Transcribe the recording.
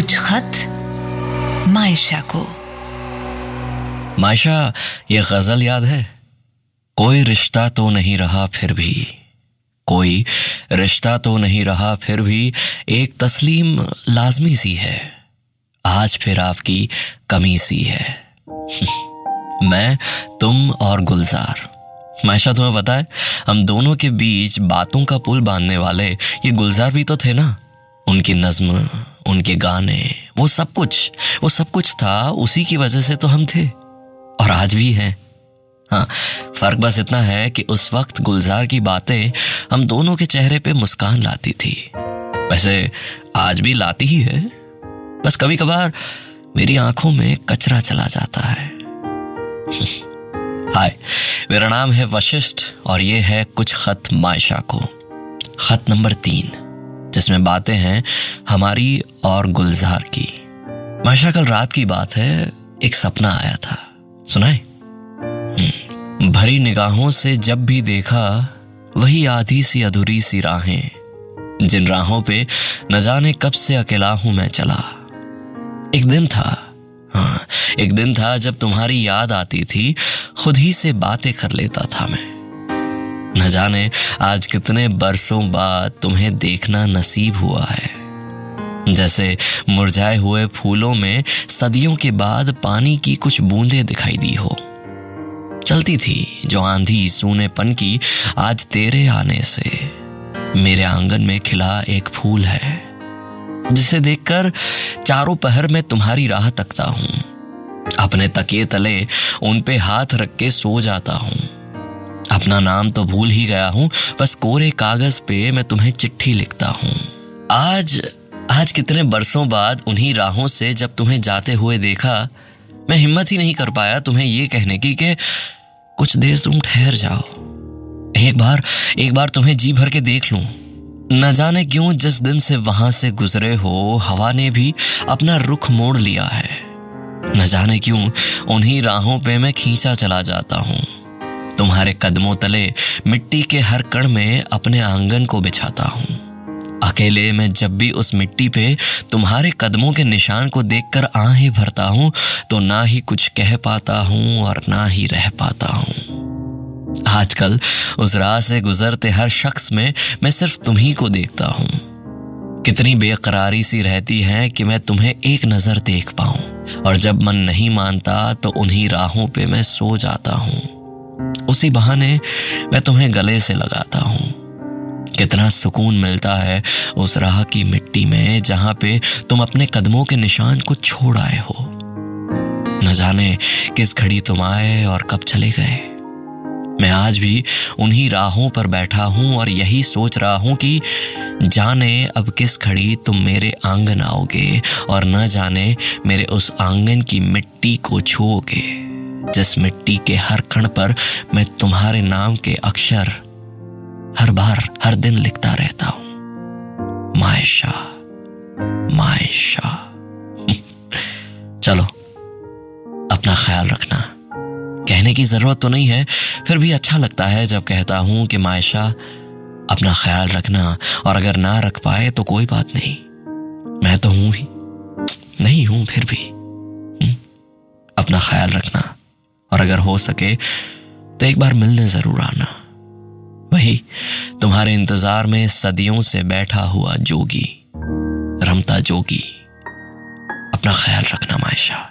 कुछ खत मायशा को। मायशा, ये गज़ल याद है? कोई रिश्ता तो नहीं रहा फिर भी। कोई रिश्ता तो नहीं रहा फिर भी, एक तस्लीम लाजमी सी है। आज फिर आपकी कमी सी है। मैं, तुम और गुलजार। मायशा, तुम्हें पता है, हम दोनों के बीच बातों का पुल बांधने वाले ये गुलजार भी तो थे ना? उनकी नज्म उनके गाने। वो सब कुछ, वो सब कुछ था उसी की वजह से तो हम थे। और आज भी हैं। हाँ फ़र्क बस इतना है कि उस वक्त गुलजार की बातें हम दोनों के चेहरे पे मुस्कान लाती थी। वैसे आज भी लाती ही है। बस कभी कभार मेरी आँखों में कचरा चला जाता है। हाय, मेरा नाम है वशिष्ठ और ये है कुछ खत मायशा को। खत नंबर तीन। जिसमें बातें हैं हमारी और गुलजार की। मायशा कल रात की बात है एक सपना आया था। सुनाए? हम्म, भरी निगाहों से जब भी देखा वही आधी सी अधूरी सी राहें। जिन राहों पे न जाने कब से अकेला हूँ मैं चला। एक दिन था हाँ एक दिन था जब तुम्हारी याद आती थी खुद ही से बातें कर लेता था मैं। न जाने आज कितने बरसों बाद तुम्हें देखना नसीब हुआ है। जैसे मुरझाए हुए फूलों में सदियों के बाद पानी की कुछ बूंदें दिखाई दी हो। चलती थी जो आंधी सूनेपन की आज तेरे आने से। मेरे आँगन में खिला एक फूल है, जिसे देखकर चारों पहर में तुम्हारी राह तकता हूँ। अपने तकिए तले उन पे हाथ रख के सो जाता हूँ। अपना नाम तो भूल ही गया हूँ, बस कोरे कागज़ पे मैं तुम्हें चिट्ठी लिखता हूँ। आज आज कितने बरसों बाद उन्हीं राहों से जब तुम्हें जाते हुए देखा, मैं हिम्मत ही नहीं कर पाया तुम्हें यह कहने की कि कुछ देर तुम ठहर जाओ। एक बार एक बार तुम्हें जी भर के देख लूँ। न जाने क्यों जिस दिन से वहाँ से गुजरे हो, हवा ने भी अपना रुख मोड़ लिया है। न जाने क्यों उन्हीं राहों पे मैं खींचा चला जाता हूँ। तुम्हारे कदमों तले मिट्टी के हर कण में अपने आँगन को बिछाता हूँ। अकेले मैं जब भी उस मिट्टी पे तुम्हारे कदमों के निशान को देखकर आहें भरता हूँ तो ना ही कुछ कह पाता हूँ और ना ही रह पाता हूँ। आजकल उस राह से गुजरते हर शख्स में मैं सिर्फ़ तुम्ही को देखता हूँ। कितनी बेकरारी सी रहती है कि मैं तुम्हें एक नज़र देख पाऊँ, और जब मन नहीं मानता तो उन्हीं राहों पे मैं सो जाता हूँ। उसी बहाने मैं तुम्हें गले से लगाता हूँ। कितना सुकून मिलता है उस राह की मिट्टी में जहाँ पे तुम अपने कदमों के निशान को छोड़ आए हो। न जाने किस घड़ी तुम आए और कब चले गए। मैं आज भी उन्हीं राहों पर बैठा हूँ और यही सोच रहा हूँ कि जाने अब किस घड़ी तुम मेरे आँगन आओगे और न जाने मेरे उस आँगन की मिट्टी को छूओगे। जिस मिट्टी के हर कण पर मैं तुम्हारे नाम के अक्षर हर बार, हर दिन लिखता रहता हूँ। मायशा मायशा चलो, अपना ख्याल रखना। कहने की ज़रूरत तो नहीं है, फिर भी अच्छा लगता है जब कहता हूँ कि मायशा अपना ख्याल रखना, और अगर ना रख पाए तो कोई बात नहीं। मैं तो हूँ ही नहीं हूँ फिर भी। अपना ख्याल रखना। और अगर हो सके तो एक बार मिलने ज़रूर आना। वही, तुम्हारे इंतज़ार में सदियों से बैठा हुआ जोगी, रमता जोगी, अपना ख्याल रखना मायशा।